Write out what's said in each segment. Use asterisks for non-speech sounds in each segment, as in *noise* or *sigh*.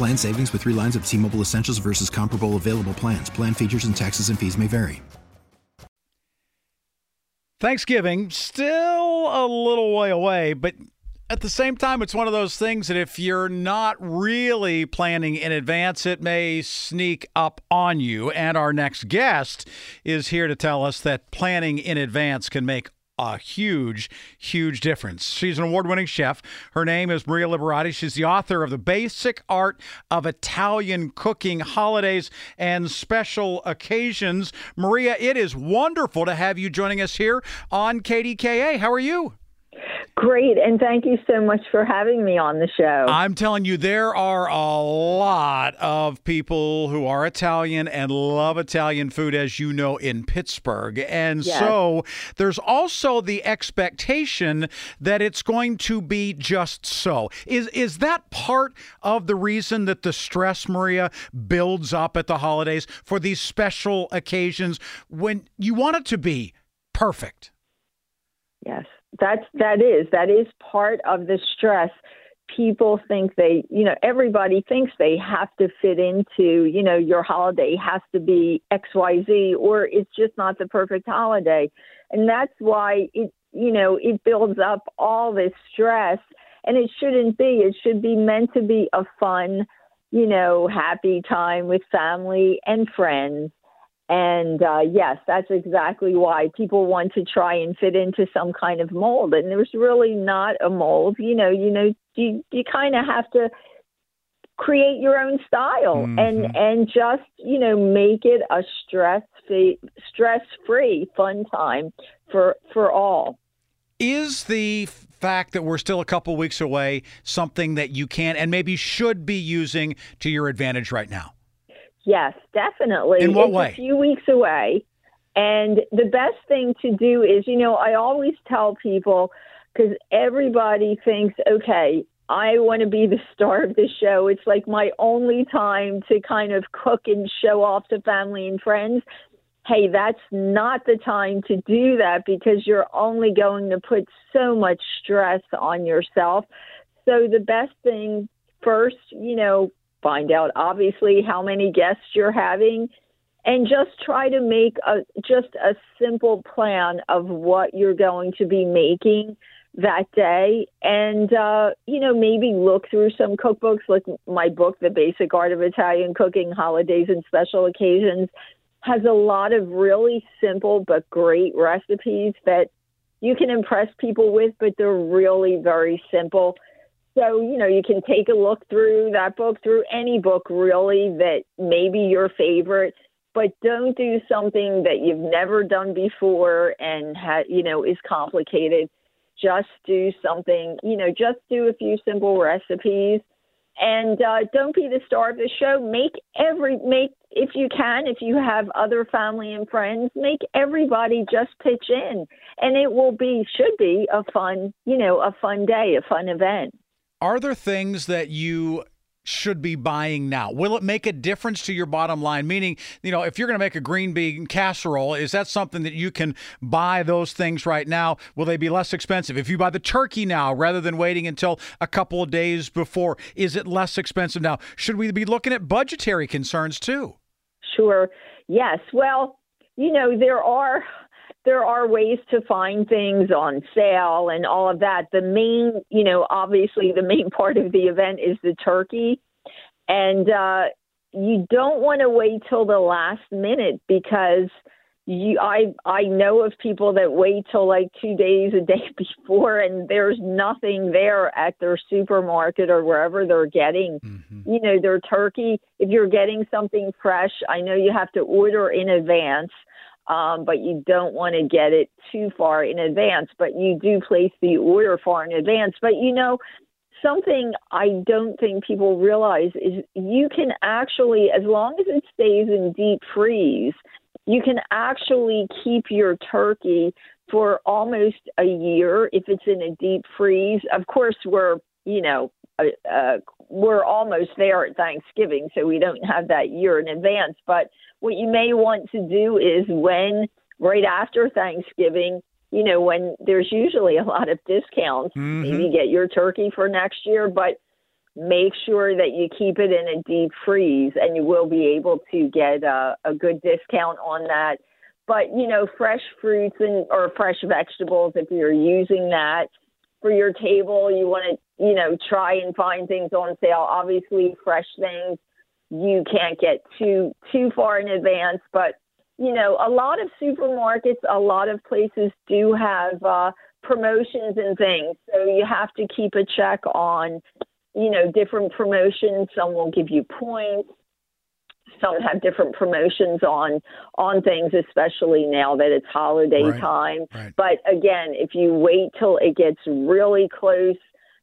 Plan savings with three lines of T Mobile Essentials versus comparable available plans. Plan features and taxes and fees may vary. Thanksgiving, still a little way away, but at the same time, it's one of those things that if you're not really planning in advance, it may sneak up on you. And our next guest is here to tell us that planning in advance can make a huge, huge difference. She's an award winning chef. Her name is Maria Liberati. She's the author of The Basic Art of Italian Cooking Holidays and Special Occasions. Maria, it is wonderful to have you joining us here on KDKA. How are you? Great, and thank you so much for having me on the show. I'm telling you, there are a lot of people who are Italian and love Italian food, as you know, in Pittsburgh. And Yes. so there's also the expectation that it's going to be just so. Is is that part of the reason that the stress, Maria, builds up at the holidays for these special occasions when you want it to be perfect? Yes, that's that is that is part of the stress. People think they, you know, everybody thinks they have to fit into, you know, your holiday has to be X, Y, Z, or it's just not the perfect holiday, and that's why it, you know, it builds up all this stress, and it shouldn't be. It should be meant to be a fun, you know, happy time with family and friends. And uh, yes, that's exactly why people want to try and fit into some kind of mold. And there's really not a mold. You know, you know, you you kind of have to create your own style and and just you know make it a stress free stress free fun time for for all. Is the fact that we're still a couple weeks away something that you can and maybe should be using to your advantage right now? Yes, definitely. In what it's way? a few weeks away. And the best thing to do is, you know, I always tell people because everybody thinks, okay, I want to be the star of the show. It's like my only time to kind of cook and show off to family and friends. Hey, that's not the time to do that because you're only going to put so much stress on yourself. So the best thing first, you know, find out obviously how many guests you're having and just try to make a just a simple plan of what you're going to be making that day. And uh you know maybe look through some cookbooks like my book the basic art of italian cooking holidays and special occasions has a lot of really simple but great recipes that you can impress people with but they're really very simple so, you know, you can take a look through that book, through any book really that may be your favorite, but don't do something that you've never done before and, ha- you know, is complicated. Just do something, you know, just do a few simple recipes and uh, don't be the star of the show. Make every, make, if you can, if you have other family and friends, make everybody just pitch in and it will be, should be a fun, you know, a fun day, a fun event. Are there things that you should be buying now? Will it make a difference to your bottom line? Meaning, you know, if you're going to make a green bean casserole, is that something that you can buy those things right now? Will they be less expensive? If you buy the turkey now rather than waiting until a couple of days before, is it less expensive now? Should we be looking at budgetary concerns too? Sure. Yes. Well, you know, there are there are ways to find things on sale and all of that. The main, you know, obviously the main *laughs* part of the event is the turkey. And uh, you don't want to wait till the last minute because you I I know of people that wait till like 2 days a day *laughs* before and there's nothing there at their supermarket or wherever they're getting mm-hmm. you know their turkey if you're getting something fresh I know you have to order in advance um, but you don't want to get it too far in advance but you do place the order far in advance but you know something I don't think people realize is you can actually, as long as it stays in deep freeze, you can actually keep your turkey for almost a year if it's in a deep freeze. Of course, we're, you know, uh, we're almost there at Thanksgiving, so we don't have that year in advance. But what you may want to do is when right after Thanksgiving, you know, when there's usually a lot of discounts, mm-hmm. maybe get your turkey for next year, but make sure that you keep it in a deep freeze and you will be able to get a, a good discount on that. But, you know, fresh fruits and or fresh vegetables, if you're using that for your table, you want to, you know, try and find things on sale. Obviously, fresh things you can't get too too far in advance, but you know, a lot of supermarkets, a lot of places do have uh, promotions and things. So you have to keep a check on, you know, different promotions. Some will give you points. Some have different promotions on on things, especially now that it's holiday right, time. Right. But again, if you wait till it gets really close,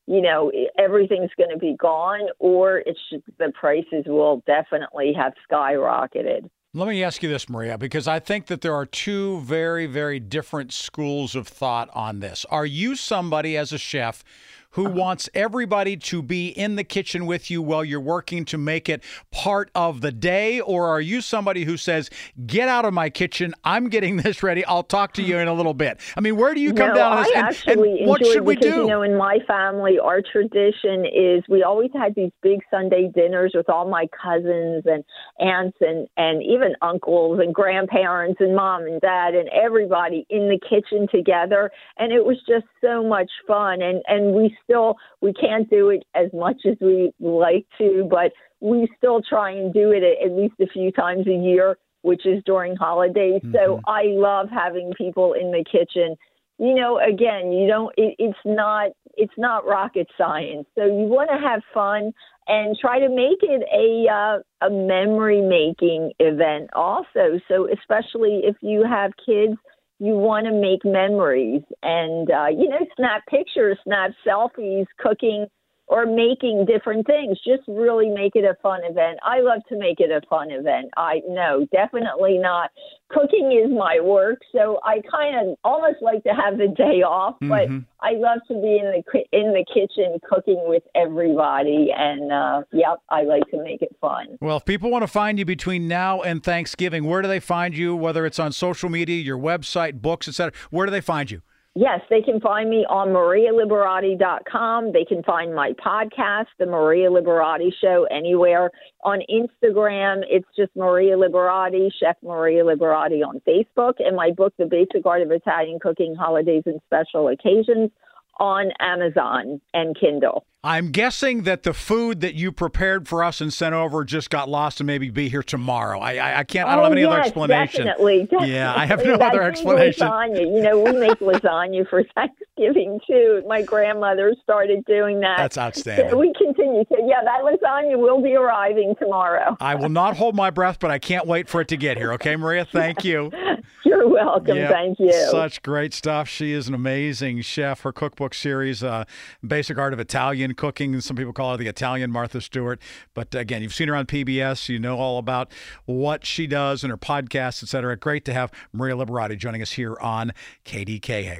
you know everything's going to be gone, or it's just, the prices will definitely have skyrocketed. Let me ask you this, Maria, because I think that there are two very, very different schools of thought on this. Are you somebody as a chef who wants everybody to be in the kitchen with you while you're working to make it part of the day? Or are you somebody who says, get out of my kitchen, I'm getting *laughs* this ready, I'll talk to you in a little bit? I mean, where do you come no, down on this? I and, actually and what should we because, do? You know, in my family, our tradition is we always had these big Sunday dinners with all my cousins and aunts and, and even uncles and grandparents and mom and dad and everybody in the kitchen together. And it was just so much fun. And, and we still we can't do it as much as we like to, but we still try and do it at, least a few times a year, which is during holidays. Mm-hmm. So I love having people in the kitchen. You know, again, you don't. It, it's not. It's not rocket science. So you want to have fun and try to make it a uh, a memory making event also. So especially if you have kids you want to make memories. And uh, you know snap pictures snap selfies cooking or making different things. Just really make it a fun event. I love to make it a fun event. I no, definitely not. Cooking is my work, so I kind of almost like to have the day off, but mm-hmm. I love to be in the in the kitchen cooking with everybody, and uh, yep, I like to make it fun. Well, if people want to find you between now and Thanksgiving, where do they find you? Whether it's on social media, your website, books, etc. Where do they find you? Yes, they can find me on marialiberati.com. They can find my podcast, The Maria Liberati Show, anywhere. On Instagram, it's just Maria Liberati, Chef Maria Liberati on Facebook, and my book, The Basic Art of Italian Cooking, Holidays and Special Occasions, on Amazon and Kindle. I'm guessing that the food that you prepared for us and sent over just got lost and maybe be here tomorrow. I I, I can't. I don't oh, have any yes, other explanation. Definitely, definitely. Yeah, I have no other explanation. Lasagna. You know, we make *laughs* lasagna for Thanksgiving too. My grandmother started doing that. That's outstanding. So we continue to. Yeah, that lasagna will be arriving tomorrow. I will not hold my breath, but I can't wait for it to get here. Okay, Maria. Thank you. *laughs* You're welcome. Yep. Thank you. Such great stuff. She is an amazing chef. Her cookbook series, uh, Basic Art of Italian Cooking. Some people call her the Italian Martha Stewart. But again, you've seen her on PBS. You know all about what she does and her podcasts, etc. Great to have Maria Liberati joining us here on KDKA.